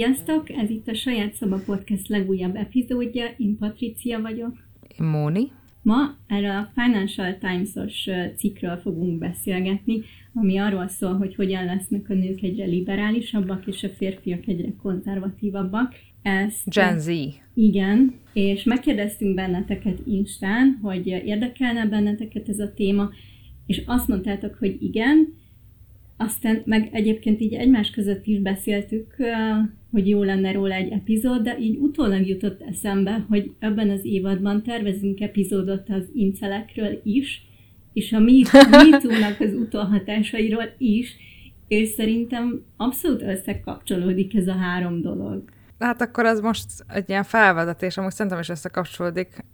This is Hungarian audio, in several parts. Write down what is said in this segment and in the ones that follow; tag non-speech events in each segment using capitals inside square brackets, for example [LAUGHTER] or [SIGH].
Sziasztok! Ez itt a Saját Szoba Podcast legújabb epizódja. Én Patricia vagyok. Én Móni. Ma erről a Financial Times-os cikkről fogunk beszélgetni, ami arról szól, hogy hogyan lesznek a nők egyre liberálisabbak, és a férfiak egyre konzervatívabbak. Ezt, Gen Z. Igen, és megkérdeztünk benneteket Instán, hogy érdekelne benneteket ez a téma, és azt mondtátok, hogy igen, aztán meg egyébként így egymás között is beszéltük, hogy jó lenne róla egy epizód, de így utólag jutott eszembe, hogy ebben az évadban tervezünk epizódot az incelekről is, és a MeToo-nak [LAUGHS] az utóhatásairól is, és szerintem abszolút összekapcsolódik ez a három dolog. Hát akkor az most egy ilyen felvezetés, amúgy szerintem is összekapcsolódik.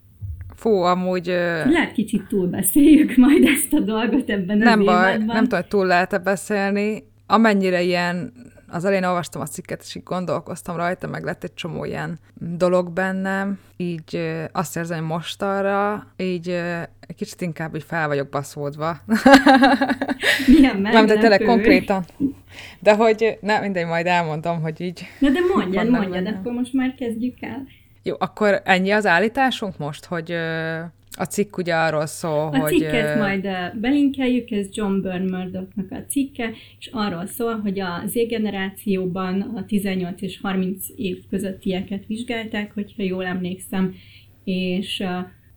Fú, amúgy... Lehet kicsit túlbeszéljük majd ezt a dolgot ebben nem az baj, évadban. nem tudom, hogy túl lehet-e beszélni. Amennyire ilyen, az elején olvastam a cikket, és így gondolkoztam rajta, meg lett egy csomó ilyen dolog bennem, így azt érzem, hogy most arra, így egy kicsit inkább így fel vagyok baszódva. [LAUGHS] Milyen Nem, de tényleg konkrétan. De hogy, nem, mindegy, majd elmondom, hogy így... Na de mondjad, mondjad, akkor most már kezdjük el. Jó, akkor ennyi az állításunk most, hogy a cikk ugye arról szól, a hogy... A cikket majd belinkeljük, ez John Byrne Murdochnak a cikke, és arról szól, hogy a Z-generációban a 18 és 30 év közöttieket vizsgálták, hogyha jól emlékszem, és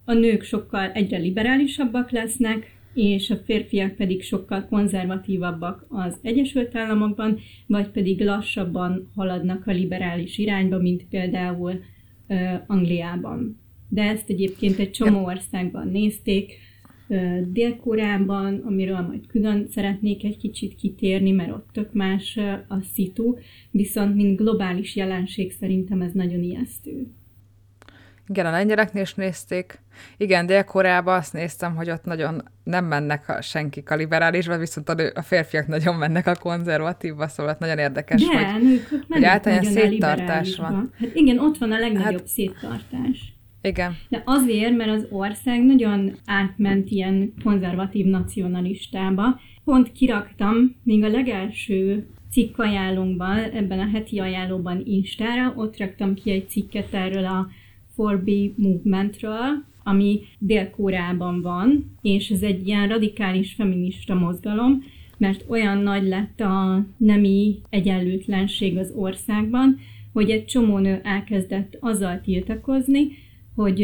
a nők sokkal egyre liberálisabbak lesznek, és a férfiak pedig sokkal konzervatívabbak az Egyesült Államokban, vagy pedig lassabban haladnak a liberális irányba, mint például Angliában. De ezt egyébként egy csomó országban nézték, Dél-Koreában, amiről majd külön szeretnék egy kicsit kitérni, mert ott tök más a szitu, viszont mint globális jelenség szerintem ez nagyon ijesztő. Igen, a lengyeleknél is nézték. Igen, Dél-Koreában azt néztem, hogy ott nagyon nem mennek a senkik a liberálisba, viszont a, a férfiak nagyon mennek a konzervatívba, szóval nagyon érdekes, De, hogy, nők, hogy általán széttartás van. Hát igen, ott van a legnagyobb hát, széttartás. Igen. De azért, mert az ország nagyon átment ilyen konzervatív nacionalistába. Pont kiraktam még a legelső cikk ajánlónkban, ebben a heti ajánlóban Instára, ott raktam ki egy cikket erről a 4B movementről, ami Dél-Koreában van, és ez egy ilyen radikális feminista mozgalom, mert olyan nagy lett a nemi egyenlőtlenség az országban, hogy egy csomó nő elkezdett azzal tiltakozni, hogy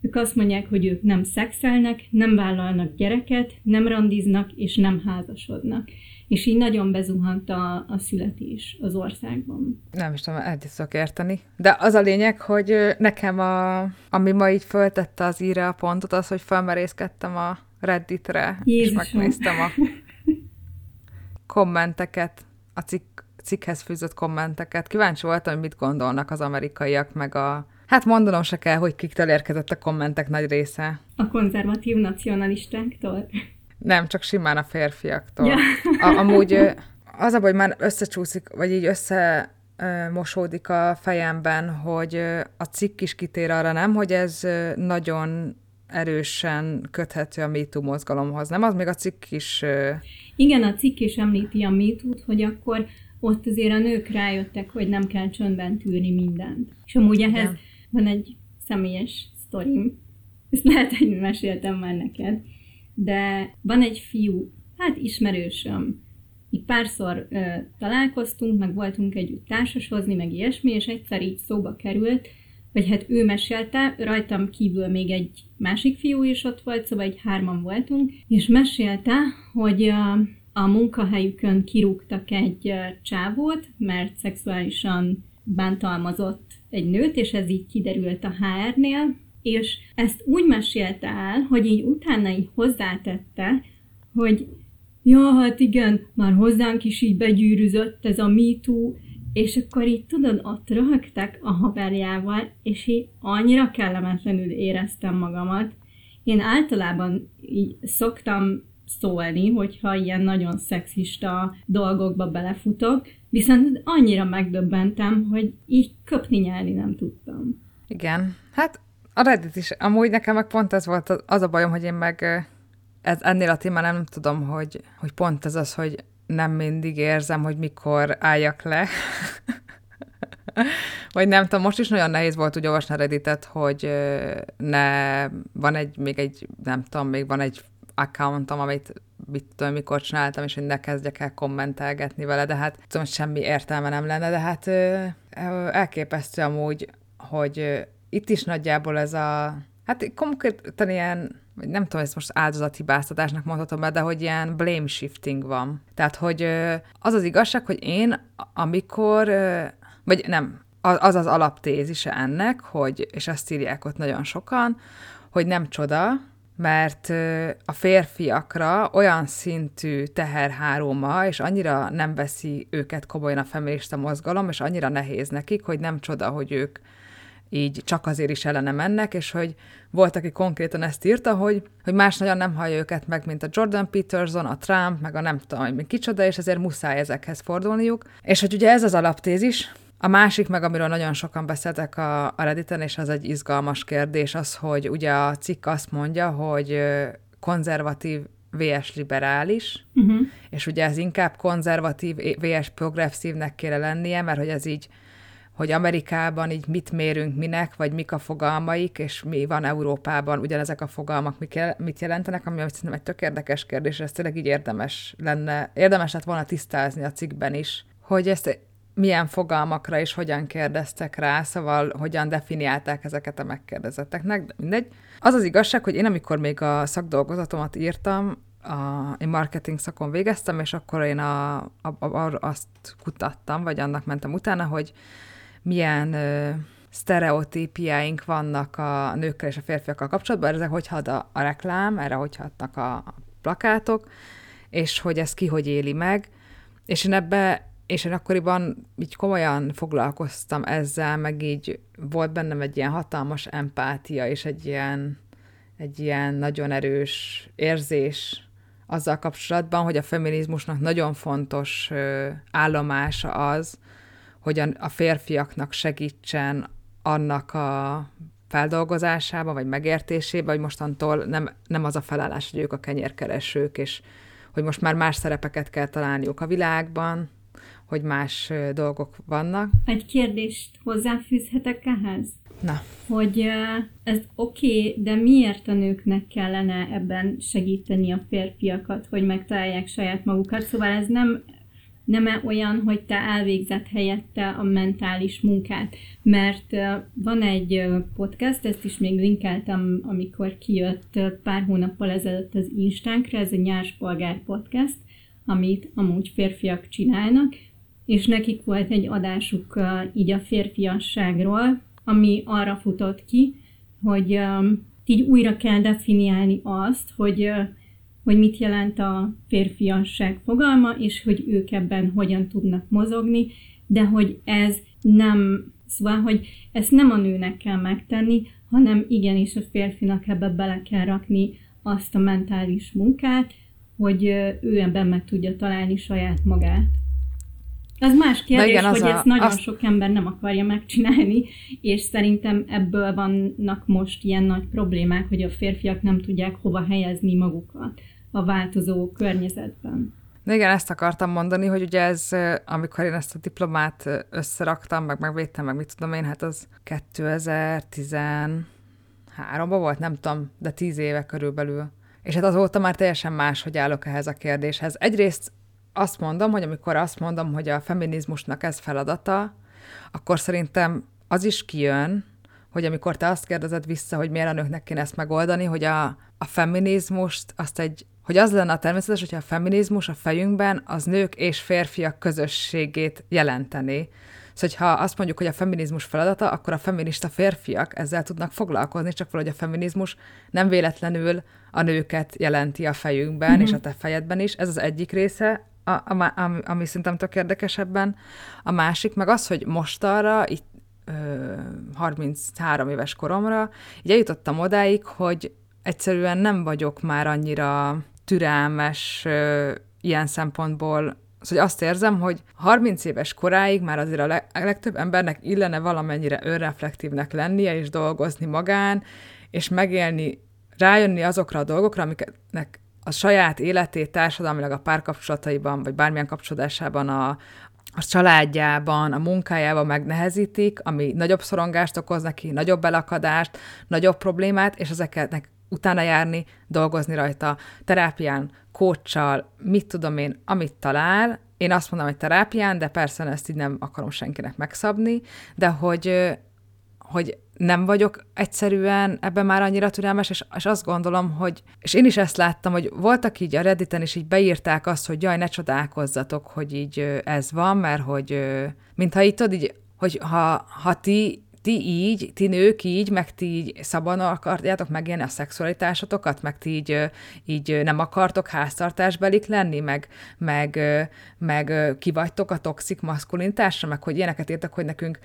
ők azt mondják, hogy ők nem szexelnek, nem vállalnak gyereket, nem randiznak és nem házasodnak. És így nagyon bezuhant a, a születés az országban. Nem is tudom, egyet szok érteni. De az a lényeg, hogy nekem, a, ami ma így föltette az íre a pontot, az, hogy felmerészkedtem a Redditre, Jézusom. és megnéztem a kommenteket, a cikk, cikkhez fűzött kommenteket. Kíváncsi voltam, hogy mit gondolnak az amerikaiak, meg a Hát mondanom se kell, hogy kiktől érkezett a kommentek nagy része. A konzervatív nacionalistáktól? Nem, csak simán a férfiaktól. Ja. A, amúgy az a hogy már összecsúszik, vagy így össze mosódik a fejemben, hogy a cikk is kitér arra, nem, hogy ez nagyon erősen köthető a MeToo mozgalomhoz. Nem az még a cikk is... Igen, a cikk is említi a metoo hogy akkor ott azért a nők rájöttek, hogy nem kell csöndben tűrni mindent. És amúgy ehhez Igen van egy személyes sztorim, ezt lehet, hogy meséltem már neked, de van egy fiú, hát ismerősöm, így párszor ö, találkoztunk, meg voltunk együtt társasozni, meg ilyesmi, és egyszer így szóba került, vagy hát ő mesélte, rajtam kívül még egy másik fiú is ott volt, szóval egy hárman voltunk, és mesélte, hogy a, a munkahelyükön kirúgtak egy csávót, mert szexuálisan bántalmazott egy nőt, és ez így kiderült a HR-nél, és ezt úgy mesélte el, hogy így utána így hozzátette, hogy ja, hát igen, már hozzánk is így begyűrűzött ez a MeToo, és akkor így tudod, ott röhögtek a haverjával, és így annyira kellemetlenül éreztem magamat. Én általában így szoktam szólni, hogyha ilyen nagyon szexista dolgokba belefutok, viszont annyira megdöbbentem, hogy így köpni nyelni nem tudtam. Igen, hát a Reddit is, amúgy nekem meg pont ez volt az a bajom, hogy én meg ez, ennél a témán nem tudom, hogy, hogy pont ez az, hogy nem mindig érzem, hogy mikor álljak le. [LAUGHS] vagy nem tudom, most is nagyon nehéz volt úgy olvasni a Redditet, hogy ne, van egy, még egy, nem tudom, még van egy accountom, amit mit tudom, mikor csináltam, és hogy ne kezdjek el kommentelgetni vele, de hát tudom, semmi értelme nem lenne, de hát elképesztő amúgy, hogy itt is nagyjából ez a, hát konkrétan ilyen nem tudom, ezt most áldozathibáztatásnak mondhatom be, de hogy ilyen blame shifting van. Tehát, hogy az az igazság, hogy én, amikor, vagy nem, az az alaptézise ennek, hogy, és ezt írják ott nagyon sokan, hogy nem csoda, mert a férfiakra olyan szintű teherhároma, és annyira nem veszi őket komolyan a feminista mozgalom, és annyira nehéz nekik, hogy nem csoda, hogy ők így csak azért is ellene mennek, és hogy volt, aki konkrétan ezt írta, hogy, hogy más nagyon nem hallja őket meg, mint a Jordan Peterson, a Trump, meg a nem tudom, hogy kicsoda, és ezért muszáj ezekhez fordulniuk. És hogy ugye ez az alaptézis, a másik meg, amiről nagyon sokan beszéltek a, a Redditen, és az egy izgalmas kérdés, az, hogy ugye a cikk azt mondja, hogy konzervatív VS liberális, uh-huh. és ugye ez inkább konzervatív VS progresszívnek kéne lennie, mert hogy ez így hogy Amerikában így mit mérünk minek, vagy mik a fogalmaik, és mi van Európában, ugyanezek a fogalmak mit jelentenek, ami szerintem egy tök érdekes kérdés, ez tényleg így érdemes lenne, érdemes lett volna tisztázni a cikkben is, hogy ezt milyen fogalmakra és hogyan kérdeztek rá, szóval hogyan definiálták ezeket a megkérdezetteknek, de mindegy. Az az igazság, hogy én amikor még a szakdolgozatomat írtam, a, én marketing szakon végeztem, és akkor én a, a, a, azt kutattam, vagy annak mentem utána, hogy milyen ö, sztereotípiáink vannak a nőkkel és a férfiakkal kapcsolatban, ezek hogy had a, a reklám, erre hogy hatnak a, a plakátok, és hogy ez ki hogy éli meg, és én ebbe és én akkoriban így komolyan foglalkoztam ezzel, meg így volt bennem egy ilyen hatalmas empátia, és egy ilyen, egy ilyen nagyon erős érzés azzal kapcsolatban, hogy a feminizmusnak nagyon fontos állomása az, hogy a férfiaknak segítsen annak a feldolgozásába, vagy megértésébe, hogy mostantól nem, nem az a felállás, hogy ők a kenyérkeresők, és hogy most már más szerepeket kell találniuk a világban, hogy más dolgok vannak. Egy kérdést hozzáfűzhetek ehhez? Na. Hogy ez oké, okay, de miért a nőknek kellene ebben segíteni a férfiakat, hogy megtalálják saját magukat? Szóval ez nem nem -e olyan, hogy te elvégzett helyette a mentális munkát. Mert van egy podcast, ezt is még linkeltem, amikor kijött pár hónappal ezelőtt az Instánkra, ez a Nyárspolgár podcast, amit amúgy férfiak csinálnak, és nekik volt egy adásuk így a férfiasságról, ami arra futott ki, hogy így újra kell definiálni azt, hogy hogy mit jelent a férfiasság fogalma, és hogy ők ebben hogyan tudnak mozogni, de hogy ez nem, szóval, hogy ezt nem a nőnek kell megtenni, hanem igenis a férfinak ebbe bele kell rakni azt a mentális munkát, hogy ő ebben meg tudja találni saját magát. Az más kérdés, igen, hogy a, ezt nagyon azt... sok ember nem akarja megcsinálni, és szerintem ebből vannak most ilyen nagy problémák, hogy a férfiak nem tudják hova helyezni magukat a változó környezetben. De igen, ezt akartam mondani, hogy ugye ez, amikor én ezt a diplomát összeraktam, meg megvédtem, meg mit tudom én, hát az 2013-ban volt, nem tudom, de tíz éve körülbelül. És hát azóta már teljesen más, hogy állok ehhez a kérdéshez. Egyrészt azt mondom, hogy amikor azt mondom, hogy a feminizmusnak ez feladata, akkor szerintem az is kijön, hogy amikor te azt kérdezed vissza, hogy miért a nőknek kéne ezt megoldani, hogy a, a feminizmust azt egy hogy az lenne a természetes, hogyha a feminizmus a fejünkben az nők és férfiak közösségét jelenteni. Szóval, ha azt mondjuk, hogy a feminizmus feladata, akkor a feminista férfiak ezzel tudnak foglalkozni, csak valahogy a feminizmus nem véletlenül a nőket jelenti a fejünkben, mm-hmm. és a te fejedben is. Ez az egyik része, a, a, ami, ami szerintem tök érdekesebben. A másik meg az, hogy most arra, itt ö, 33 éves koromra, így eljutottam odáig, hogy egyszerűen nem vagyok már annyira türelmes ilyen szempontból. Szóval azt érzem, hogy 30 éves koráig már azért a, leg, a legtöbb embernek illene valamennyire önreflektívnek lennie, és dolgozni magán, és megélni, rájönni azokra a dolgokra, amiknek a saját életét társadalmilag a párkapcsolataiban, vagy bármilyen kapcsolódásában a, a családjában, a munkájában megnehezítik, ami nagyobb szorongást okoz neki, nagyobb belakadást, nagyobb problémát, és ezeknek utána járni, dolgozni rajta, terápián, kócsal, mit tudom én, amit talál. Én azt mondom, hogy terápián, de persze ezt így nem akarom senkinek megszabni, de hogy, hogy nem vagyok egyszerűen ebben már annyira türelmes, és, és azt gondolom, hogy, és én is ezt láttam, hogy voltak így a Redditen is így beírták azt, hogy jaj, ne csodálkozzatok, hogy így ez van, mert hogy, mintha itt tudod, így, hogy ha, ha ti ti így, ti nők így, meg ti így szabadon akarjátok megélni a szexualitásotokat, meg ti így, így nem akartok háztartásbelik lenni, meg, meg, meg kivagytok a toxik maszkulinitásra, meg hogy ilyeneket értek, hogy nekünk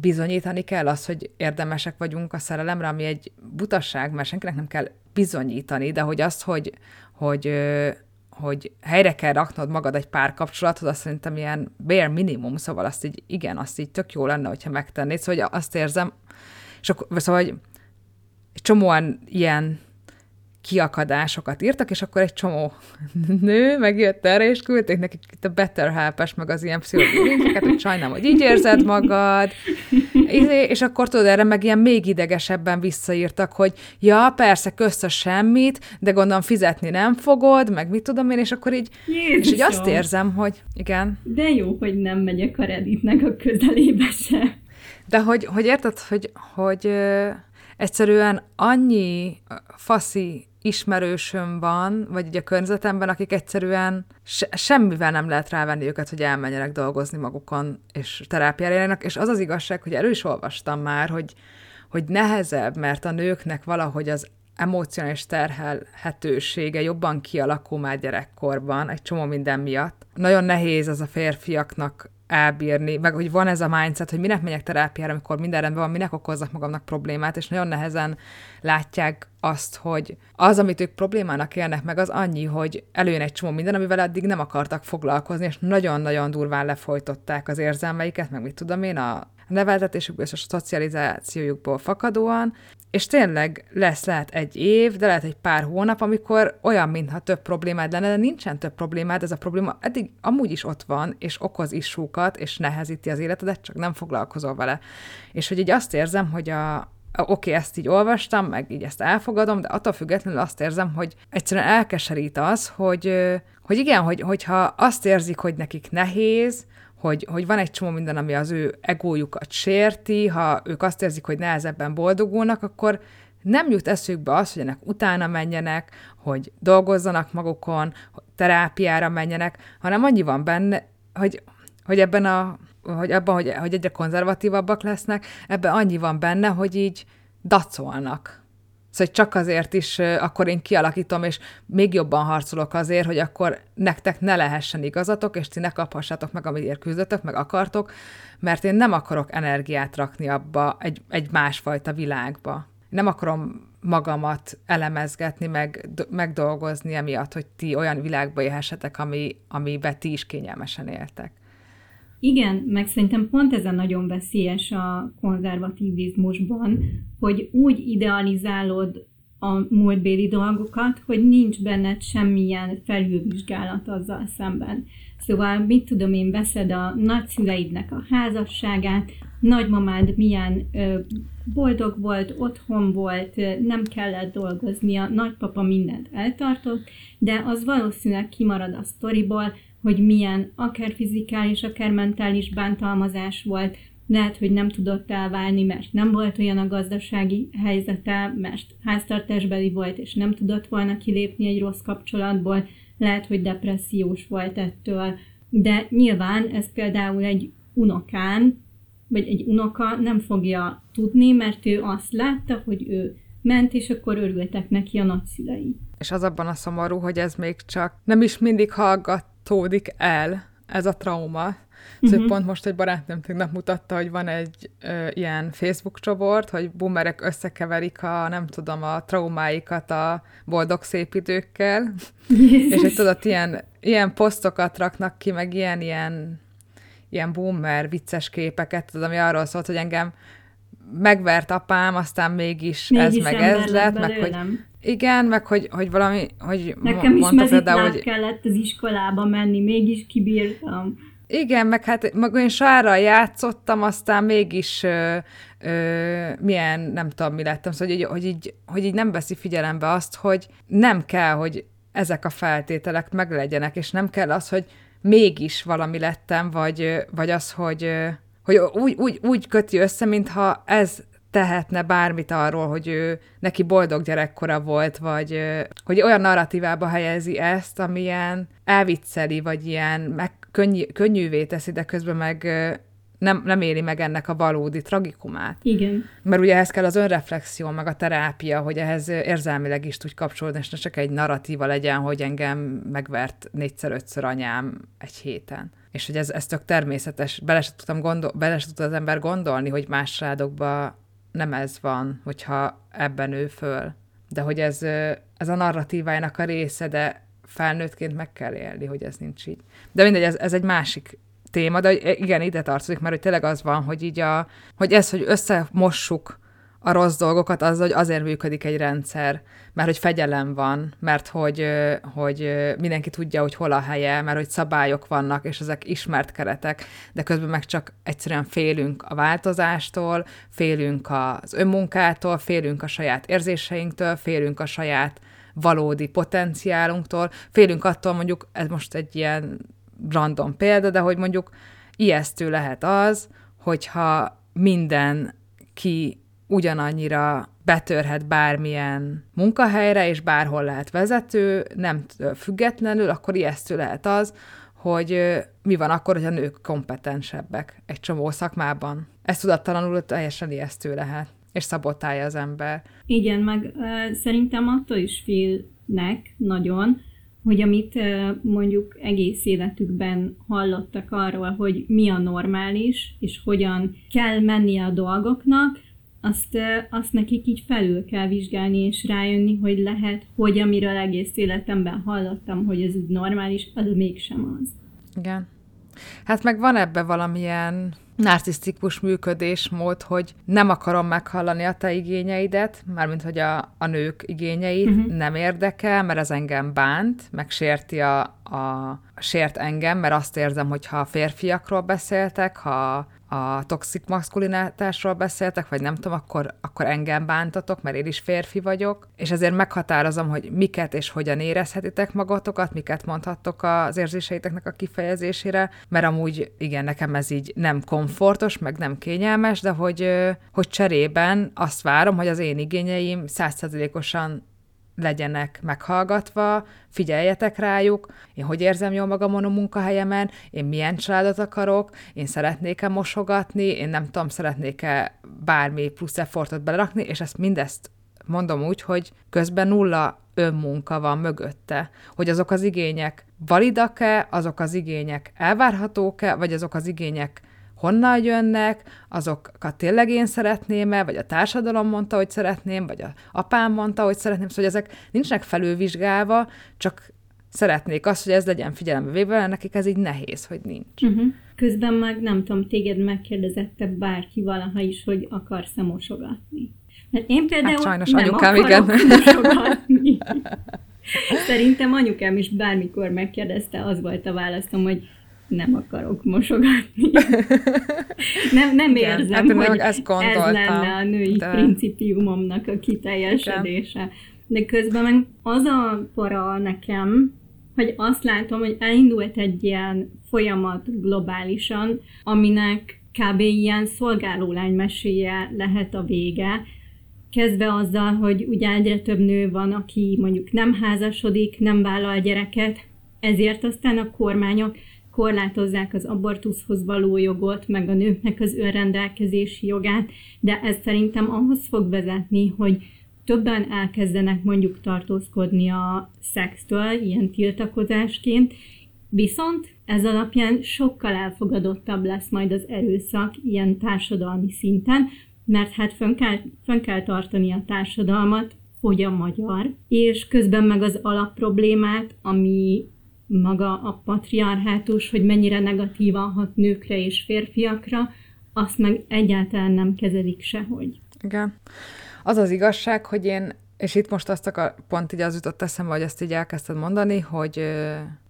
bizonyítani kell az, hogy érdemesek vagyunk a szerelemre, ami egy butasság, mert senkinek nem kell bizonyítani, de hogy azt, hogy, hogy, hogy helyre kell raknod magad egy pár kapcsolathoz, azt szerintem ilyen bare minimum, szóval azt így, igen, azt így tök jó lenne, hogyha megtennéd, szóval azt érzem, és akkor, szóval, hogy csomóan ilyen kiakadásokat írtak, és akkor egy csomó nő megjött erre, és küldték nekik itt a Better help meg az ilyen pszichológiákat, hogy sajnálom, hogy így érzed magad, izé, és akkor tudod, erre meg ilyen még idegesebben visszaírtak, hogy ja, persze, közt a semmit, de gondolom fizetni nem fogod, meg mit tudom én, és akkor így, Jézusom. és így azt érzem, hogy igen. De jó, hogy nem megyek a Redditnek a közelébe se. De hogy, hogy érted, hogy, hogy egyszerűen annyi faszi ismerősöm van, vagy így a környezetemben, akik egyszerűen se, semmivel nem lehet rávenni őket, hogy elmenjenek dolgozni magukon, és terápiára járnak, és az az igazság, hogy erről is olvastam már, hogy, hogy nehezebb, mert a nőknek valahogy az emocionális terhelhetősége jobban kialakul már gyerekkorban, egy csomó minden miatt. Nagyon nehéz az a férfiaknak elbírni, meg hogy van ez a mindset, hogy minek megyek terápiára, amikor minden rendben van, minek okozzak magamnak problémát, és nagyon nehezen látják azt, hogy az, amit ők problémának élnek meg, az annyi, hogy előjön egy csomó minden, amivel eddig nem akartak foglalkozni, és nagyon-nagyon durván lefolytották az érzelmeiket, meg mit tudom én, a neveltetésükből és a szocializációjukból fakadóan, és tényleg lesz lehet egy év, de lehet egy pár hónap, amikor olyan, mintha több problémád lenne, de nincsen több problémád, ez a probléma eddig amúgy is ott van, és okoz isúkat, és nehezíti az életedet, csak nem foglalkozol vele. És hogy így azt érzem, hogy a, oké, okay, ezt így olvastam, meg így ezt elfogadom, de attól függetlenül azt érzem, hogy egyszerűen elkeserít az, hogy, hogy igen, hogy, hogyha azt érzik, hogy nekik nehéz, hogy, hogy van egy csomó minden, ami az ő egójukat sérti, ha ők azt érzik, hogy nehezebben boldogulnak, akkor nem jut eszükbe az, hogy ennek utána menjenek, hogy dolgozzanak magukon, hogy terápiára menjenek, hanem annyi van benne, hogy, hogy ebben a hogy abban, hogy, hogy egyre konzervatívabbak lesznek, ebben annyi van benne, hogy így dacolnak. Szóval csak azért is akkor én kialakítom, és még jobban harcolok azért, hogy akkor nektek ne lehessen igazatok, és ti ne kaphassátok meg, amiért küzdötök, meg akartok, mert én nem akarok energiát rakni abba egy, egy másfajta világba. Nem akarom magamat elemezgetni, meg, megdolgozni emiatt, hogy ti olyan világba élhessetek, ami, amiben ti is kényelmesen éltek. Igen, meg szerintem pont ez a nagyon veszélyes a konzervativizmusban, hogy úgy idealizálod a múltbéli dolgokat, hogy nincs benned semmilyen felülvizsgálat azzal szemben. Szóval, mit tudom én, veszed a nagyszüleidnek a házasságát, nagymamád milyen ö, boldog volt, otthon volt, nem kellett dolgoznia, nagypapa mindent eltartott, de az valószínűleg kimarad a sztoriból, hogy milyen akár fizikális, akár mentális bántalmazás volt, lehet, hogy nem tudott elválni, mert nem volt olyan a gazdasági helyzete, mert háztartásbeli volt, és nem tudott volna kilépni egy rossz kapcsolatból, lehet, hogy depressziós volt ettől, de nyilván ez például egy unokán, vagy egy unoka nem fogja tudni, mert ő azt látta, hogy ő ment, és akkor örültek neki a nagyszülei. És az abban a szomorú, hogy ez még csak nem is mindig hallgat tódik el ez a trauma. Szóval uh-huh. pont most egy barátnőm tegnap mutatta, hogy van egy ö, ilyen Facebook csoport, hogy boomerek összekeverik a, nem tudom, a traumáikat a boldog szép időkkel, és hogy tudod, ilyen, ilyen posztokat raknak ki, meg ilyen, ilyen, ilyen boomer vicces képeket, tudod, ami arról szólt, hogy engem megvert apám, aztán mégis, mégis ez meg ez lett, meg hogy. Igen, meg hogy, hogy valami, hogy Nekem is például, hogy... kellett az iskolába menni, mégis kibírtam. Igen, meg hát meg én sárral játszottam, aztán mégis ö, ö, milyen, nem tudom, mi lettem, szóval, hogy, hogy, így, hogy így nem veszi figyelembe azt, hogy nem kell, hogy ezek a feltételek meglegyenek, és nem kell az, hogy mégis valami lettem, vagy, vagy az, hogy, hogy úgy, úgy, úgy köti össze, mintha ez tehetne bármit arról, hogy ő neki boldog gyerekkora volt, vagy hogy olyan narratívába helyezi ezt, amilyen elvicceli, vagy ilyen meg könnyű, könnyűvé teszi, de közben meg nem, nem éli meg ennek a valódi tragikumát. Igen. Mert ugye ehhez kell az önreflexió, meg a terápia, hogy ehhez érzelmileg is tudj kapcsolódni, és ne csak egy narratíva legyen, hogy engem megvert négyszer-ötször anyám egy héten. És hogy ez, ez tök természetes, bele se, tudtam gondol, bele se tud az ember gondolni, hogy más srádokban nem ez van, hogyha ebben ő föl. De hogy ez, ez a narratívájának a része, de felnőttként meg kell élni, hogy ez nincs így. De mindegy, ez, ez egy másik téma, de igen, ide tartozik, mert hogy tényleg az van, hogy így a, hogy ez, hogy összemossuk a rossz dolgokat, az, hogy azért működik egy rendszer, mert hogy fegyelem van, mert hogy, hogy mindenki tudja, hogy hol a helye, mert hogy szabályok vannak, és ezek ismert keretek, de közben meg csak egyszerűen félünk a változástól, félünk az önmunkától, félünk a saját érzéseinktől, félünk a saját valódi potenciálunktól, félünk attól mondjuk, ez most egy ilyen random példa, de hogy mondjuk ijesztő lehet az, hogyha minden ki ugyanannyira betörhet bármilyen munkahelyre, és bárhol lehet vezető, nem függetlenül, akkor ijesztő lehet az, hogy mi van akkor, hogy a nők kompetensebbek egy csomó szakmában. Ez tudattalanul teljesen ijesztő lehet, és szabotálja az ember. Igen, meg uh, szerintem attól is félnek nagyon, hogy amit mondjuk egész életükben hallottak arról, hogy mi a normális, és hogyan kell menni a dolgoknak, azt, azt nekik így felül kell vizsgálni, és rájönni, hogy lehet, hogy amiről egész életemben hallottam, hogy ez úgy normális, az mégsem az. Igen. Hát meg van ebbe valamilyen narcisztikus működésmód, hogy nem akarom meghallani a te igényeidet, mármint hogy a, a nők igényeit uh-huh. nem érdekel, mert ez engem bánt, megsérti a, a sért engem, mert azt érzem, hogy ha a férfiakról beszéltek, ha a toxik maszkulinátásról beszéltek, vagy nem tudom, akkor, akkor engem bántatok, mert én is férfi vagyok, és ezért meghatározom, hogy miket és hogyan érezhetitek magatokat, miket mondhattok az érzéseiteknek a kifejezésére, mert amúgy igen, nekem ez így nem komfortos, meg nem kényelmes, de hogy, hogy cserében azt várom, hogy az én igényeim százszerzelékosan legyenek meghallgatva, figyeljetek rájuk, én hogy érzem jól magamon a munkahelyemen, én milyen családot akarok, én szeretnék-e mosogatni, én nem tudom, szeretnék-e bármi plusz effortot belerakni, és ezt mindezt mondom úgy, hogy közben nulla önmunka van mögötte, hogy azok az igények validak-e, azok az igények elvárhatók-e, vagy azok az igények honnan jönnek, azokat tényleg én szeretném-e, vagy a társadalom mondta, hogy szeretném, vagy a apám mondta, hogy szeretném, szóval hogy ezek nincsenek felülvizsgálva, csak szeretnék azt, hogy ez legyen figyelembe véve, nekik ez így nehéz, hogy nincs. Uh-huh. Közben meg nem tudom, téged megkérdezette bárki valaha is, hogy akarsz-e mosogatni. Mert én például hát sajnos nem anyukám, igen. [LAUGHS] mosogatni. Szerintem anyukám is bármikor megkérdezte, az volt a válaszom, hogy nem akarok mosogatni. [LAUGHS] nem, nem Igen, érzem, hát hogy ezt ez lenne a női de... principiumomnak a kiteljesedése. Igen. De közben meg az a para nekem, hogy azt látom, hogy elindult egy ilyen folyamat globálisan, aminek kb. ilyen szolgálólány meséje lehet a vége, kezdve azzal, hogy ugye egyre több nő van, aki mondjuk nem házasodik, nem vállal gyereket, ezért aztán a kormányok korlátozzák az abortuszhoz való jogot, meg a nőknek az önrendelkezési jogát, de ez szerintem ahhoz fog vezetni, hogy többen elkezdenek mondjuk tartózkodni a szextől, ilyen tiltakozásként, viszont ez alapján sokkal elfogadottabb lesz majd az erőszak ilyen társadalmi szinten, mert hát fönn kell, fönn kell tartani a társadalmat, hogy a magyar, és közben meg az alapproblémát, ami maga a patriarhátus, hogy mennyire negatívan hat nőkre és férfiakra, azt meg egyáltalán nem kezelik sehogy. Igen. Az az igazság, hogy én És itt most azt akar, pont így az jutott eszembe, hogy ezt így elkezdted mondani, hogy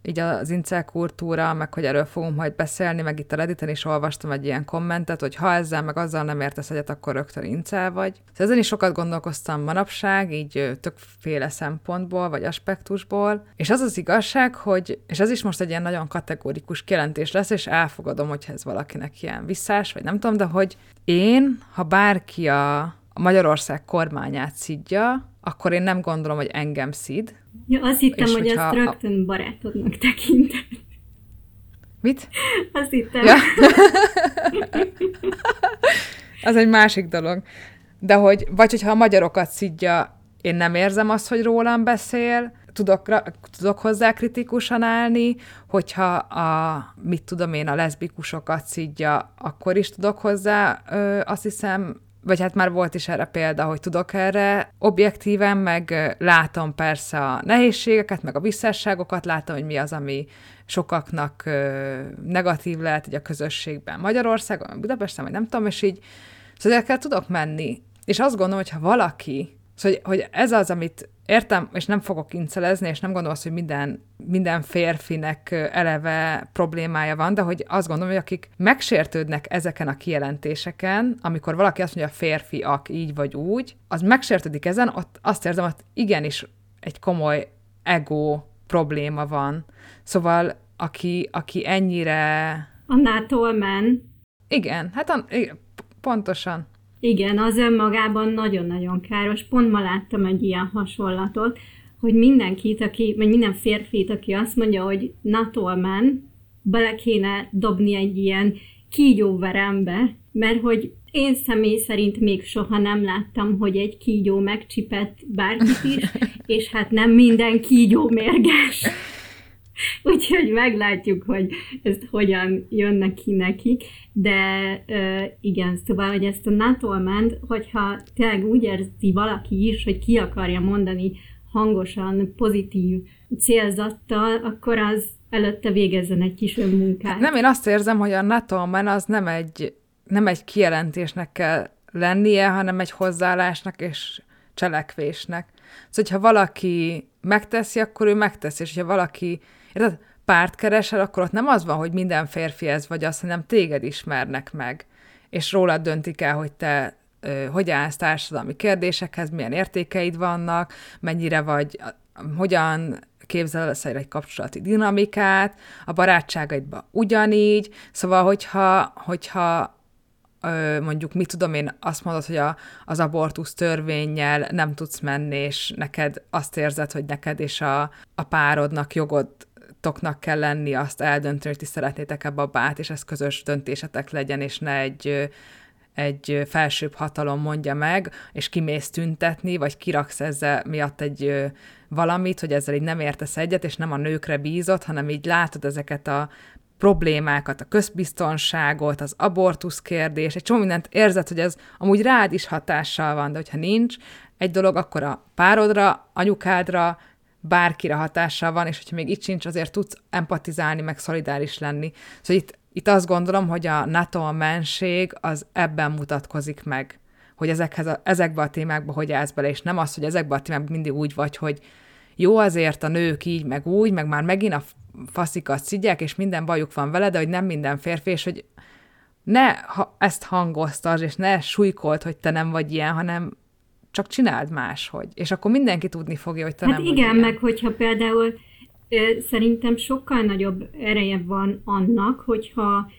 így az incel kultúra, meg hogy erről fogunk majd beszélni, meg itt a Redditen is olvastam egy ilyen kommentet, hogy ha ezzel meg azzal nem értesz egyet, akkor rögtön incel vagy. Szóval ezen is sokat gondolkoztam manapság, így többféle szempontból, vagy aspektusból, és az az igazság, hogy, és ez is most egy ilyen nagyon kategórikus kijelentés lesz, és elfogadom, hogy ez valakinek ilyen visszás, vagy nem tudom, de hogy én, ha bárki a Magyarország kormányát szidja, akkor én nem gondolom, hogy engem szid. Ja, azt hittem, hogy ezt rögtön barátodnak tekinted. Mit? Azt hittem. Ja. az egy másik dolog. De hogy, vagy hogyha a magyarokat szidja, én nem érzem azt, hogy rólam beszél, tudok, tudok hozzá kritikusan állni, hogyha a, mit tudom én, a leszbikusokat szidja, akkor is tudok hozzá, ö, azt hiszem, vagy hát már volt is erre példa, hogy tudok erre objektíven, meg látom persze a nehézségeket, meg a visszásságokat, látom, hogy mi az, ami sokaknak negatív lehet így a közösségben Magyarországon, Budapesten, vagy nem tudom, és így szóval ezekkel tudok menni. És azt gondolom, hogy ha valaki, szóval, hogy ez az, amit értem, és nem fogok incelezni, és nem gondolom azt, hogy minden, minden férfinek eleve problémája van, de hogy azt gondolom, hogy akik megsértődnek ezeken a kijelentéseken, amikor valaki azt mondja, a férfiak így vagy úgy, az megsértődik ezen, ott azt érzem, hogy igenis egy komoly ego probléma van. Szóval aki, aki ennyire... Annától men. Igen, hát an, pontosan. Igen, az önmagában nagyon-nagyon káros. Pont ma láttam egy ilyen hasonlatot, hogy mindenkit, aki, vagy minden férfit, aki azt mondja, hogy natolman, bele kéne dobni egy ilyen kígyóverembe, mert hogy én személy szerint még soha nem láttam, hogy egy kígyó megcsipett bárkit is, [LAUGHS] és hát nem minden kígyó mérges. [LAUGHS] Úgyhogy meglátjuk, hogy ezt hogyan jön ki nekik, de uh, igen, szóval, hogy ezt a natolment, hogyha tényleg úgy érzi valaki is, hogy ki akarja mondani hangosan, pozitív célzattal, akkor az előtte végezzen egy kis önmunkát. Nem, én azt érzem, hogy a natolman az nem egy, nem egy kijelentésnek kell lennie, hanem egy hozzáállásnak és cselekvésnek. Szóval, hogyha valaki megteszi, akkor ő megteszi, és ha valaki Érted? Párt keresel, akkor ott nem az van, hogy minden férfi ez vagy az, hanem téged ismernek meg, és rólad döntik el, hogy te ö, hogy állsz társadalmi kérdésekhez, milyen értékeid vannak, mennyire vagy, hogyan képzelsz egy kapcsolati dinamikát, a barátságaidban ugyanígy, szóval hogyha, hogyha mondjuk, mit tudom én, azt mondod, hogy a, az abortusz törvényel nem tudsz menni, és neked azt érzed, hogy neked és a, a párodnak jogod toknak kell lenni azt eldönteni, hogy ti szeretnétek a babát, és ez közös döntésetek legyen, és ne egy, egy felsőbb hatalom mondja meg, és kimész tüntetni, vagy kiraksz ezzel miatt egy valamit, hogy ezzel így nem értesz egyet, és nem a nőkre bízott, hanem így látod ezeket a problémákat, a közbiztonságot, az abortusz kérdés, egy csomó mindent érzed, hogy ez amúgy rád is hatással van, de hogyha nincs egy dolog, akkor a párodra, anyukádra, bárkire hatással van, és hogyha még itt sincs, azért tudsz empatizálni, meg szolidáris lenni. Szóval itt, itt azt gondolom, hogy a NATO a menség az ebben mutatkozik meg, hogy ezekhez a, ezekbe a témákba hogy állsz bele, és nem az, hogy ezekbe a témákba mindig úgy vagy, hogy jó azért a nők így, meg úgy, meg már megint a faszikat szidják, és minden bajuk van vele, de hogy nem minden férfi, és hogy ne ha ezt hangoztasd, és ne súlykolt, hogy te nem vagy ilyen, hanem csak csináld máshogy. És akkor mindenki tudni fogja, hogy te hát nem igen, meg hogyha például szerintem sokkal nagyobb ereje van annak, hogyha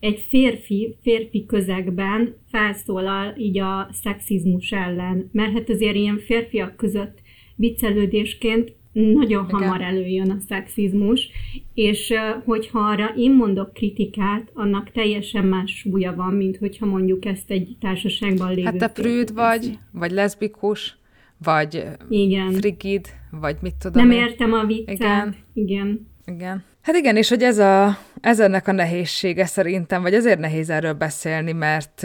egy férfi, férfi közegben felszólal így a szexizmus ellen, mert hát azért ilyen férfiak között viccelődésként nagyon Igen. hamar előjön a szexizmus, és hogyha arra én mondok kritikát, annak teljesen más súlya van, mint hogyha mondjuk ezt egy társaságban lévő Hát te prűd vagy, vagy leszbikus, vagy igen. frigid, vagy mit tudom Nem én. értem a viccet. Igen. igen. Igen. Hát igen, és hogy ez, a, ez ennek a nehézsége szerintem, vagy ezért nehéz erről beszélni, mert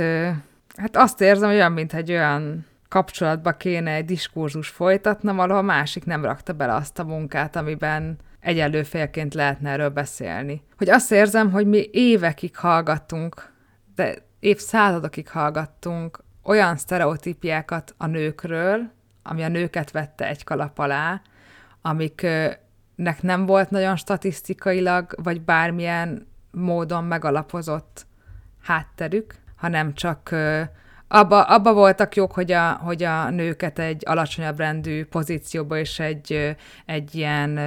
hát azt érzem, hogy olyan, mint egy olyan kapcsolatba kéne egy diskurzus folytatnom, ahol a másik nem rakta bele azt a munkát, amiben egyenlő félként lehetne erről beszélni. Hogy azt érzem, hogy mi évekig hallgattunk, de évszázadokig hallgattunk olyan sztereotípiákat a nőkről, ami a nőket vette egy kalap alá, amiknek nem volt nagyon statisztikailag, vagy bármilyen módon megalapozott hátterük, hanem csak abba, abba voltak jók, hogy a, hogy a nőket egy alacsonyabb rendű pozícióba és egy, egy ilyen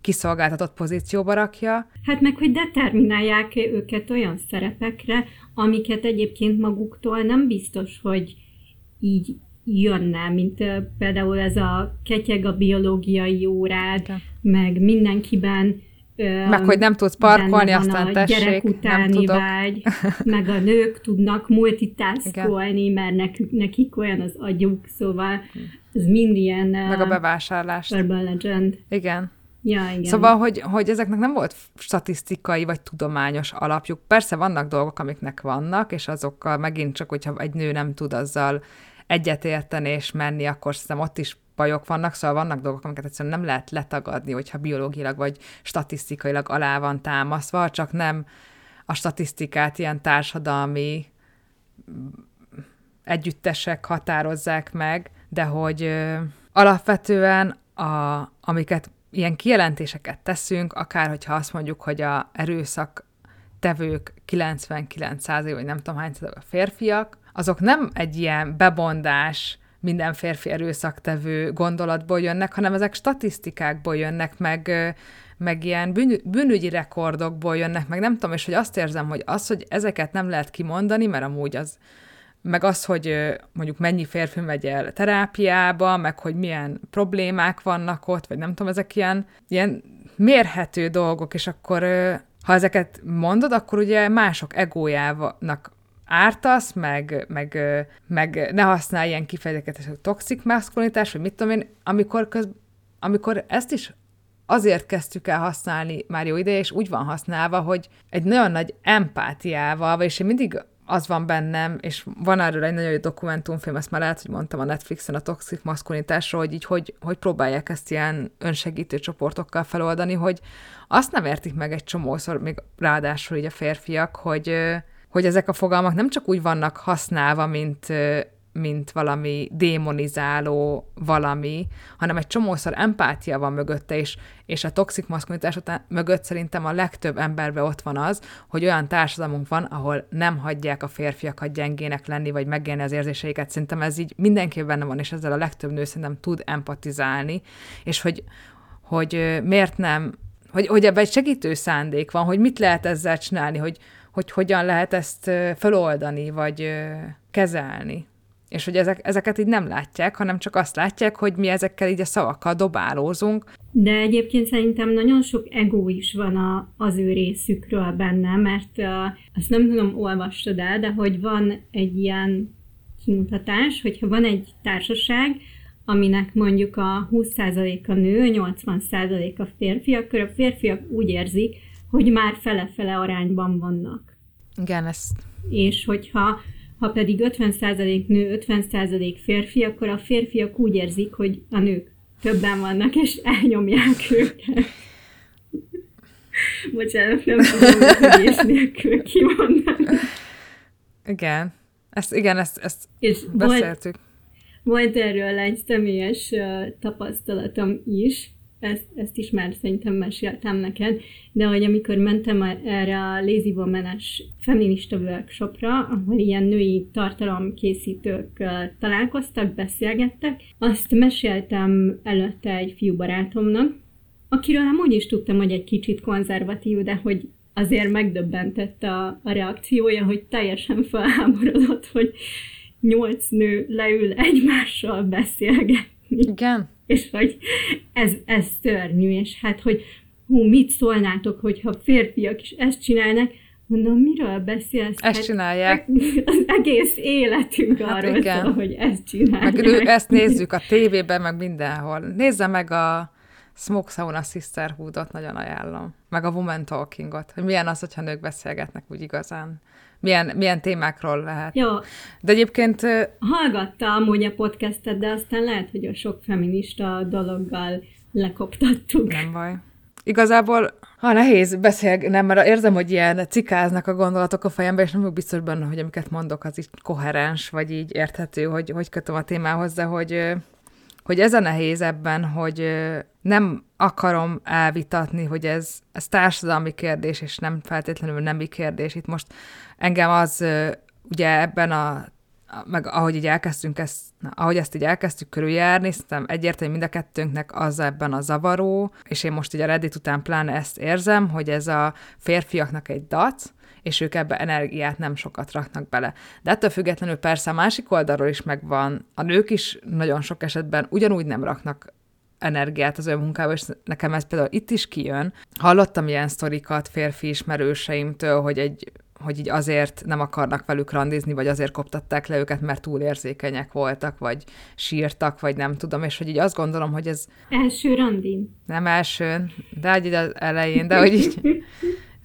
kiszolgáltatott pozícióba rakja. Hát meg, hogy determinálják őket olyan szerepekre, amiket egyébként maguktól nem biztos, hogy így jönne, mint például ez a ketyeg a biológiai órád, De. meg mindenkiben meg hogy nem tudsz parkolni, aztán a tessék, gyerek utáni nem tudok. vágy, meg a nők tudnak multitaskolni, mert nekik, nekik olyan az agyuk, szóval ez mind ilyen... Meg a bevásárlás. Urban legend. Igen. Ja, igen. Szóval, hogy, hogy ezeknek nem volt statisztikai vagy tudományos alapjuk. Persze vannak dolgok, amiknek vannak, és azokkal megint csak, hogyha egy nő nem tud azzal egyetérteni és menni, akkor szerintem ott is bajok vannak, szóval vannak dolgok, amiket egyszerűen nem lehet letagadni, hogyha biológilag vagy statisztikailag alá van támaszva, csak nem a statisztikát ilyen társadalmi együttesek határozzák meg, de hogy ö, alapvetően a, amiket ilyen kijelentéseket teszünk, akár hogyha azt mondjuk, hogy a erőszak tevők 99 vagy nem tudom hány a férfiak, azok nem egy ilyen bebondás, minden férfi erőszaktevő gondolatból jönnek, hanem ezek statisztikákból jönnek, meg, meg ilyen bűn, bűnügyi rekordokból jönnek, meg nem tudom, és hogy azt érzem, hogy az, hogy ezeket nem lehet kimondani, mert amúgy az, meg az, hogy mondjuk mennyi férfi megy el terápiába, meg hogy milyen problémák vannak ott, vagy nem tudom, ezek ilyen, ilyen mérhető dolgok, és akkor ha ezeket mondod, akkor ugye mások egójának ártasz, meg, meg, meg ne használj ilyen kifejezeket, hogy toxik maszkulinitás, vagy mit tudom én, amikor, köz, amikor ezt is azért kezdtük el használni már jó ideje, és úgy van használva, hogy egy nagyon nagy empátiával, és én mindig az van bennem, és van erről egy nagyon jó dokumentumfilm, ezt már lehet, hogy mondtam a Netflixen a toxik maszkulinitásról, hogy így hogy, hogy próbálják ezt ilyen önsegítő csoportokkal feloldani, hogy azt nem értik meg egy csomószor, még ráadásul így a férfiak, hogy, hogy ezek a fogalmak nem csak úgy vannak használva, mint, mint valami démonizáló valami, hanem egy csomószor empátia van mögötte, és, és a toxik maszkulinitás után mögött szerintem a legtöbb emberben ott van az, hogy olyan társadalmunk van, ahol nem hagyják a férfiakat gyengének lenni, vagy megélni az érzéseiket. Szerintem ez így mindenképpen benne van, és ezzel a legtöbb nő szerintem tud empatizálni, és hogy, hogy miért nem, hogy, hogy ebben egy segítő szándék van, hogy mit lehet ezzel csinálni, hogy, hogy hogyan lehet ezt feloldani, vagy kezelni. És hogy ezek, ezeket így nem látják, hanem csak azt látják, hogy mi ezekkel így a szavakkal dobálózunk. De egyébként szerintem nagyon sok ego is van a, az ő részükről benne, mert uh, azt nem tudom, olvastad el, de hogy van egy ilyen kimutatás, hogyha van egy társaság, aminek mondjuk a 20% a nő, 80% a férfi, akkor a férfiak úgy érzik, hogy már fele-fele arányban vannak. Igen, ezt... És hogyha ha pedig 50% nő, 50% férfi, akkor a férfiak úgy érzik, hogy a nők többen vannak, és elnyomják őket. [LAUGHS] Bocsánat, nem tudom, hogy és nélkül kimondani. Igen. Ezt, igen, ezt, ezt és beszéltük. Volt, volt erről egy személyes uh, tapasztalatom is, ezt, ezt is már szerintem meséltem neked, de hogy amikor mentem erre a Lazy woman feminista workshopra, ahol ilyen női tartalomkészítők találkoztak, beszélgettek, azt meséltem előtte egy fiú barátomnak, akiről amúgy is tudtam, hogy egy kicsit konzervatív, de hogy azért megdöbbentett a, a reakciója, hogy teljesen felháborodott, hogy nyolc nő leül egymással beszélgetni. Igen és hogy ez, ez szörnyű, és hát, hogy hú, mit szólnátok, hogyha férfiak is ezt csinálnak, mondom, miről beszélsz? Ezt hát, csinálják. [LAUGHS] Az egész életünk hát arról igen. szól, hogy ezt csinálják. Meg ezt nézzük a tévében, meg mindenhol. Nézze meg a Smoke Sauna Sisterhoodot, nagyon ajánlom. Meg a Woman Talkingot, hogy milyen az, hogyha nők beszélgetnek úgy igazán milyen, milyen témákról lehet. Jó. De egyébként... Hallgatta amúgy a podcastet, de aztán lehet, hogy a sok feminista dologgal lekoptattuk. Nem baj. Igazából, ha nehéz beszél, nem, mert érzem, hogy ilyen cikáznak a gondolatok a fejembe, és nem vagyok biztos benne, hogy amiket mondok, az így koherens, vagy így érthető, hogy hogy kötöm a témához, de hogy hogy ez a nehéz ebben, hogy nem akarom elvitatni, hogy ez, ez társadalmi kérdés, és nem feltétlenül nemi kérdés. Itt most engem az ugye ebben a meg ahogy így elkezdtünk ezt, ahogy ezt így elkezdtük körüljárni, szerintem egyértelmű mind a kettőnknek az ebben a zavaró, és én most így a Reddit után pláne ezt érzem, hogy ez a férfiaknak egy dac, és ők ebbe energiát nem sokat raknak bele. De ettől függetlenül persze a másik oldalról is megvan, a nők is nagyon sok esetben ugyanúgy nem raknak energiát az önmunkába, és nekem ez például itt is kijön. Hallottam ilyen sztorikat férfi ismerőseimtől, hogy egy hogy így azért nem akarnak velük randizni, vagy azért koptatták le őket, mert túl érzékenyek voltak, vagy sírtak, vagy nem tudom, és hogy így azt gondolom, hogy ez... Első randin. Nem elsőn, de az elején, de hogy így... [LAUGHS]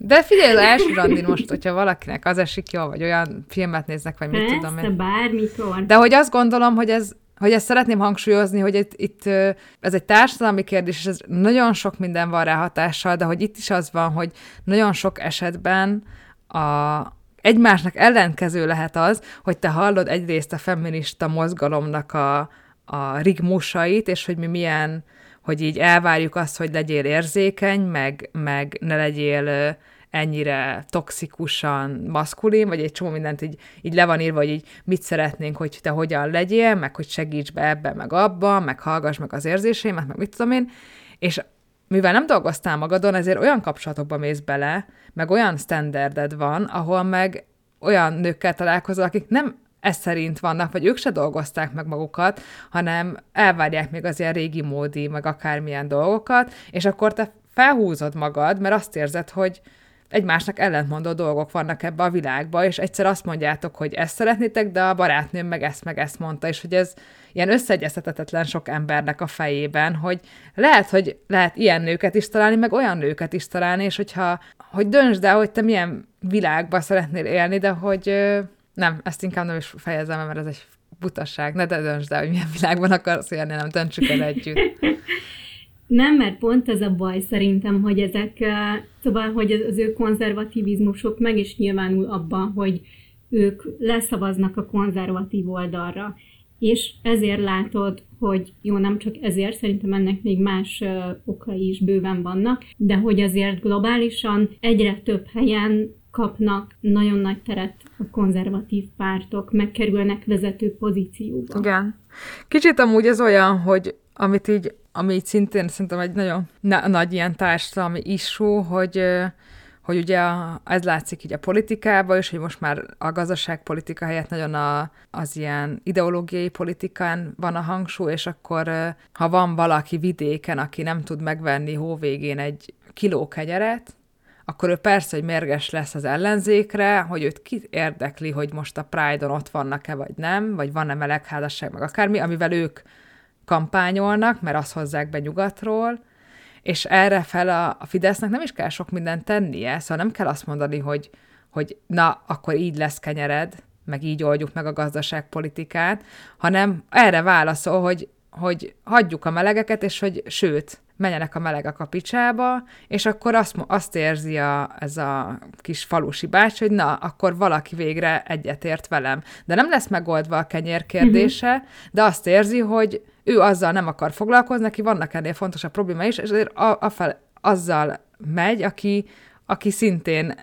De figyelj, az első randin most, hogyha valakinek az esik jó, vagy olyan filmet néznek, vagy mit tudom én. bármikor. De hogy azt gondolom, hogy ez, hogy ezt szeretném hangsúlyozni, hogy itt, itt ez egy társadalmi kérdés, és ez nagyon sok minden van rá hatással, de hogy itt is az van, hogy nagyon sok esetben a, egymásnak ellenkező lehet az, hogy te hallod egyrészt a feminista mozgalomnak a, a rigmusait, és hogy mi milyen, hogy így elvárjuk azt, hogy legyél érzékeny, meg, meg ne legyél ennyire toxikusan maszkulin, vagy egy csomó mindent így, így le van írva, hogy így mit szeretnénk, hogy te hogyan legyél, meg hogy segíts be ebbe, meg abba, meg hallgass meg az érzéseimet, meg mit tudom én, és mivel nem dolgoztál magadon, ezért olyan kapcsolatokba mész bele, meg olyan standarded van, ahol meg olyan nőkkel találkozol, akik nem ez szerint vannak, vagy ők se dolgozták meg magukat, hanem elvárják még az ilyen régi módi, meg akármilyen dolgokat, és akkor te felhúzod magad, mert azt érzed, hogy egymásnak ellentmondó dolgok vannak ebbe a világba, és egyszer azt mondjátok, hogy ezt szeretnétek, de a barátnőm meg ezt, meg ezt mondta, és hogy ez ilyen összeegyeztetetlen sok embernek a fejében, hogy lehet, hogy lehet ilyen nőket is találni, meg olyan nőket is találni, és hogyha, hogy döntsd el, hogy te milyen világba szeretnél élni, de hogy nem, ezt inkább nem is fejezem, mert ez egy butasság, ne de döntsd el, hogy milyen világban akarsz élni, nem döntsük el együtt. Nem, mert pont ez a baj szerintem, hogy ezek, szóval, hogy az ő konzervativizmusok meg is nyilvánul abban, hogy ők leszavaznak a konzervatív oldalra. És ezért látod, hogy jó, nem csak ezért, szerintem ennek még más okai is bőven vannak, de hogy azért globálisan egyre több helyen kapnak nagyon nagy teret a konzervatív pártok, megkerülnek vezető pozícióba. Igen. Kicsit amúgy ez olyan, hogy amit így ami így szintén szerintem egy nagyon na- nagy ilyen társadalmi issue, hogy hogy ugye ez látszik így a politikában, és hogy most már a gazdaságpolitika helyett nagyon a, az ilyen ideológiai politikán van a hangsúly, és akkor ha van valaki vidéken, aki nem tud megvenni hóvégén egy kiló kegyeret, akkor ő persze, hogy mérges lesz az ellenzékre, hogy őt ki érdekli, hogy most a Pride-on ott vannak-e, vagy nem, vagy van-e melegházasság, meg akármi, amivel ők kampányolnak, mert azt hozzák be nyugatról, és erre fel a, a Fidesznek nem is kell sok mindent tennie, szóval nem kell azt mondani, hogy, hogy na, akkor így lesz kenyered, meg így oldjuk meg a gazdaságpolitikát, hanem erre válaszol, hogy, hogy hagyjuk a melegeket, és hogy sőt, menjenek a melegek a picsába, és akkor azt, azt érzi a, ez a kis falusi bács, hogy na, akkor valaki végre egyetért velem. De nem lesz megoldva a kenyér kérdése, uh-huh. de azt érzi, hogy ő azzal nem akar foglalkozni, neki vannak ennél fontosabb probléma is, és azért a, a fel, azzal megy, aki, aki szintén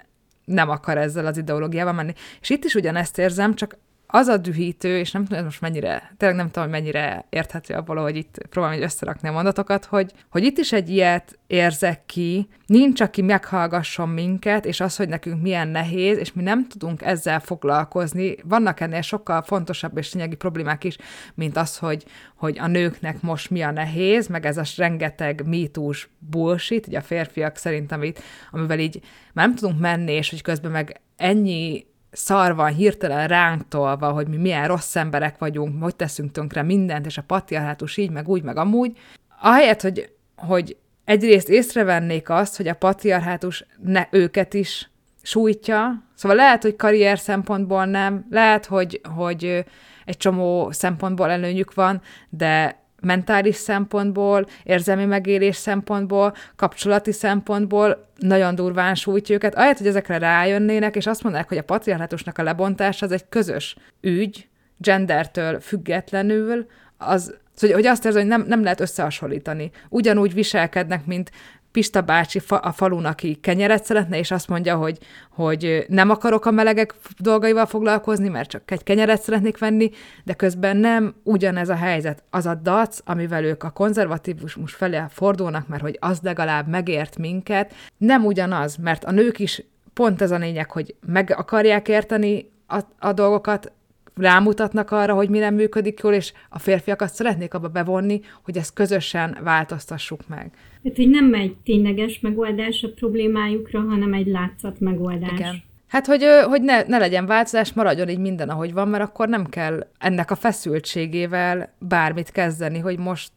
nem akar ezzel az ideológiával menni. És itt is ugyanezt érzem, csak az a dühítő, és nem tudom, most mennyire, tényleg nem tudom, hogy mennyire érthető abból, hogy itt próbálom hogy összerakni a mondatokat, hogy, hogy itt is egy ilyet érzek ki, nincs, aki meghallgasson minket, és az, hogy nekünk milyen nehéz, és mi nem tudunk ezzel foglalkozni. Vannak ennél sokkal fontosabb és lényegi problémák is, mint az, hogy, hogy a nőknek most mi a nehéz, meg ez a rengeteg mítús bullshit, ugye a férfiak szerint, amit, amivel így már nem tudunk menni, és hogy közben meg ennyi szar van hirtelen ránk tolva, hogy mi milyen rossz emberek vagyunk, hogy teszünk tönkre mindent, és a patriarhátus így, meg úgy, meg amúgy. Ahelyett, hogy, hogy egyrészt észrevennék azt, hogy a patriarhátus ne őket is sújtja, szóval lehet, hogy karrier szempontból nem, lehet, hogy, hogy egy csomó szempontból előnyük van, de mentális szempontból, érzelmi megélés szempontból, kapcsolati szempontból nagyon durván sújtja őket, ahelyett, hogy ezekre rájönnének, és azt mondanák, hogy a patriarhátusnak a lebontása az egy közös ügy, gendertől függetlenül, az Szóval, hogy azt érzem, hogy nem, nem lehet összehasonlítani. Ugyanúgy viselkednek, mint Pista bácsi fa, a falun, aki kenyeret szeretne, és azt mondja, hogy, hogy nem akarok a melegek dolgaival foglalkozni, mert csak egy kenyeret szeretnék venni, de közben nem ugyanez a helyzet. Az a dac, amivel ők a konzervatívus felé fordulnak, mert hogy az legalább megért minket, nem ugyanaz, mert a nők is pont ez a lényeg, hogy meg akarják érteni a, a dolgokat, rámutatnak arra, hogy mi nem működik jól, és a férfiakat szeretnék abba bevonni, hogy ezt közösen változtassuk meg. Hát, hogy nem egy tényleges megoldás a problémájukra, hanem egy látszat megoldás. Igen. Hát, hogy, hogy ne, ne legyen változás, maradjon így minden, ahogy van, mert akkor nem kell ennek a feszültségével bármit kezdeni, hogy most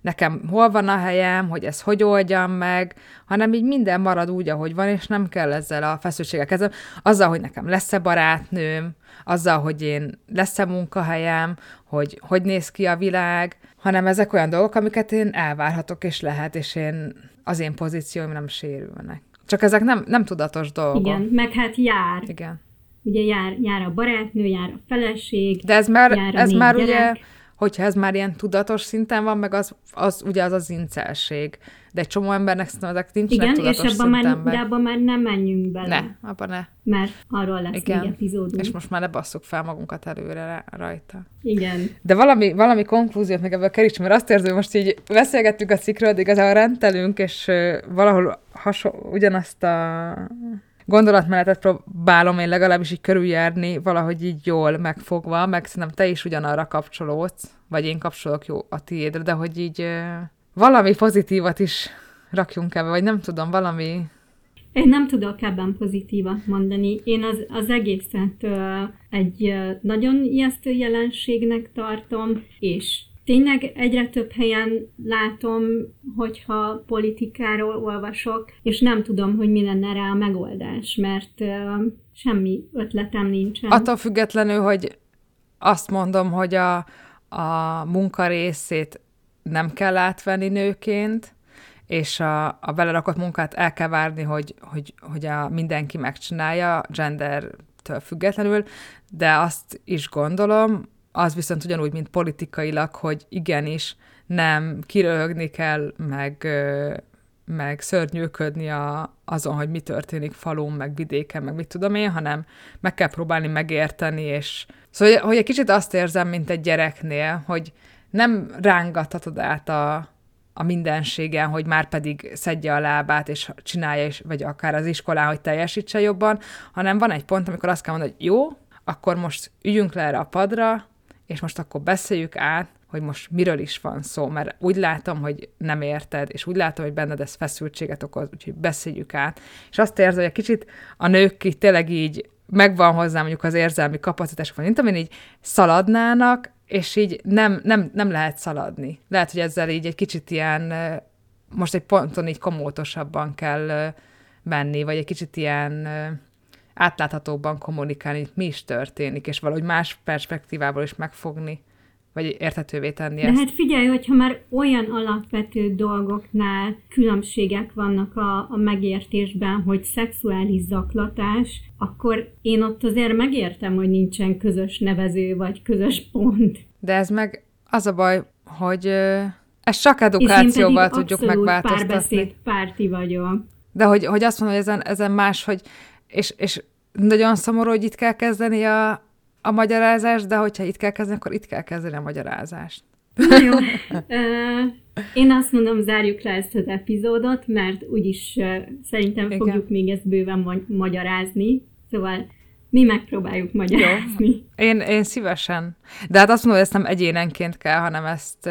nekem hol van a helyem, hogy ez hogy oldjam meg, hanem így minden marad úgy, ahogy van, és nem kell ezzel a feszültséggel kezdeni. Azzal, hogy nekem lesz-e barátnőm, azzal, hogy én lesz-e munkahelyem, hogy hogy néz ki a világ, hanem ezek olyan dolgok, amiket én elvárhatok, és lehet, és én az én pozícióim nem sérülnek. Csak ezek nem, nem tudatos dolgok. Igen, meg hát jár. Igen. Ugye jár, jár a barátnő, jár a feleség, De ez már, ez már gyerek. ugye hogyha ez már ilyen tudatos szinten van, meg az, az ugye az az incelség. De egy csomó embernek szerintem ezek nincsenek Igen, tudatos és abban már, de abban már nem menjünk bele. Ne, abban ne. Mert arról lesz Igen. még epizódunk. És most már ne basszuk fel magunkat előre rajta. Igen. De valami, valami konklúziót meg ebből keríts, mert azt érzem, hogy most így beszélgettük a cikkről, de igazából rendelünk, és valahol hasonló, ugyanazt a gondolatmenetet próbálom én legalábbis így körüljárni, valahogy így jól megfogva, meg szerintem te is ugyanarra kapcsolódsz, vagy én kapcsolok jó a tiédre, de hogy így valami pozitívat is rakjunk ebbe, vagy nem tudom, valami... Én nem tudok ebben pozitívat mondani. Én az, az egészet uh, egy uh, nagyon ijesztő jelenségnek tartom, és tényleg egyre több helyen látom, hogyha politikáról olvasok, és nem tudom, hogy mi lenne rá a megoldás, mert uh, semmi ötletem nincsen. Attól függetlenül, hogy azt mondom, hogy a, a munka részét nem kell átvenni nőként, és a, a belerakott munkát el kell várni, hogy, hogy, hogy a mindenki megcsinálja, gendertől függetlenül, de azt is gondolom, az viszont ugyanúgy, mint politikailag, hogy igenis nem kiröhögni kell, meg, meg szörnyűködni a, azon, hogy mi történik falun, meg vidéken, meg mit tudom én, hanem meg kell próbálni megérteni, és szóval, hogy egy kicsit azt érzem, mint egy gyereknél, hogy nem rángathatod át a, a mindenségen, hogy már pedig szedje a lábát, és csinálja, és, vagy akár az iskolán, hogy teljesítse jobban, hanem van egy pont, amikor azt kell mondani, hogy jó, akkor most üljünk le erre a padra, és most akkor beszéljük át, hogy most miről is van szó, mert úgy látom, hogy nem érted, és úgy látom, hogy benned ez feszültséget okoz, úgyhogy beszéljük át. És azt érzem, hogy egy kicsit a nők így tényleg így megvan hozzá mondjuk az érzelmi kapacitások, mint amin így szaladnának, és így nem, nem, nem lehet szaladni. Lehet, hogy ezzel így egy kicsit ilyen, most egy ponton így komótosabban kell menni, vagy egy kicsit ilyen átláthatóbban kommunikálni, hogy mi is történik, és valahogy más perspektívából is megfogni, vagy érthetővé tenni De ezt. hát figyelj, hogyha már olyan alapvető dolgoknál különbségek vannak a, a megértésben, hogy szexuális zaklatás, akkor én ott azért megértem, hogy nincsen közös nevező, vagy közös pont. De ez meg az a baj, hogy ezt csak edukációval tudjuk megváltoztatni. párbeszéd párti vagyok. De hogy, hogy azt mondom, hogy ezen, ezen más, hogy és, és nagyon szomorú, hogy itt kell kezdeni a, a magyarázást, de hogyha itt kell kezdeni, akkor itt kell kezdeni a magyarázást. Na jó. [LAUGHS] Én azt mondom, zárjuk le ezt az epizódot, mert úgyis szerintem Igen. fogjuk még ezt bőven magyarázni. Szóval mi megpróbáljuk magyarázni. Jó. Én, én szívesen. De hát azt mondom, hogy ezt nem egyénenként kell, hanem ezt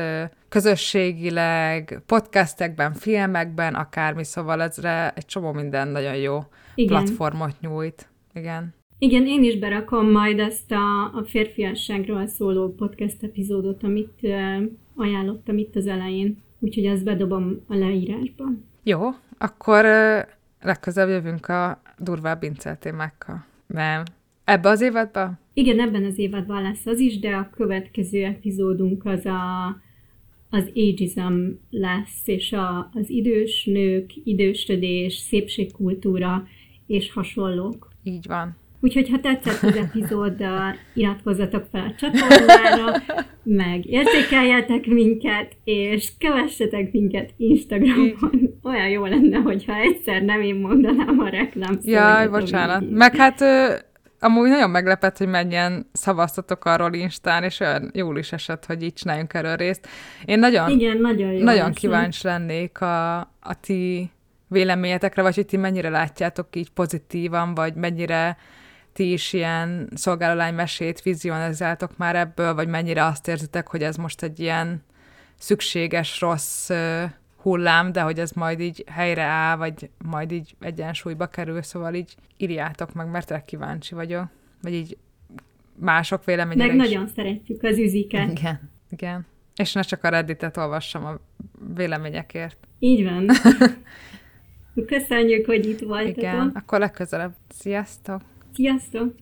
közösségileg, podcastekben, filmekben, akármi, szóval ezre egy csomó minden nagyon jó Igen. platformot nyújt. Igen. Igen, én is berakom majd ezt a, a férfiasságról szóló podcast epizódot, amit uh, ajánlottam itt az elején, úgyhogy ezt bedobom a leírásba. Jó, akkor uh, legközelebb jövünk a durvább incel témákkal. Nem. Ebbe az évadban? Igen, ebben az évadban lesz az is, de a következő epizódunk az a, az ageism lesz, és a, az idős nők, idősödés, szépségkultúra és hasonlók. Így van. Úgyhogy ha tetszett az epizód, iratkozzatok fel a csatornára, meg értékeljetek minket, és kövessetek minket Instagramon. Olyan jó lenne, hogyha egyszer nem én mondanám a reklám Jaj, bocsánat. Meg hát amúgy nagyon meglepett, hogy mennyien szavaztatok arról Instán, és olyan jól is esett, hogy így csináljunk erről részt. Én nagyon, Igen, nagyon, jó nagyon kíváncsi lennék a, a ti véleményetekre, vagy hogy ti mennyire látjátok így pozitívan, vagy mennyire ti is ilyen szolgálalány mesét vizionalizáltok már ebből, vagy mennyire azt érzitek, hogy ez most egy ilyen szükséges, rossz hullám, de hogy ez majd így helyre áll, vagy majd így egyensúlyba kerül, szóval így írjátok meg, mert kíváncsi vagyok. Vagy így mások véleményére Meg is. nagyon szeretjük az üziket. Igen, igen. És ne csak a Redditet olvassam a véleményekért. Így van. [LAUGHS] Köszönjük, hogy itt voltatok. Igen, akkor legközelebb. Sziasztok! Sziasztok!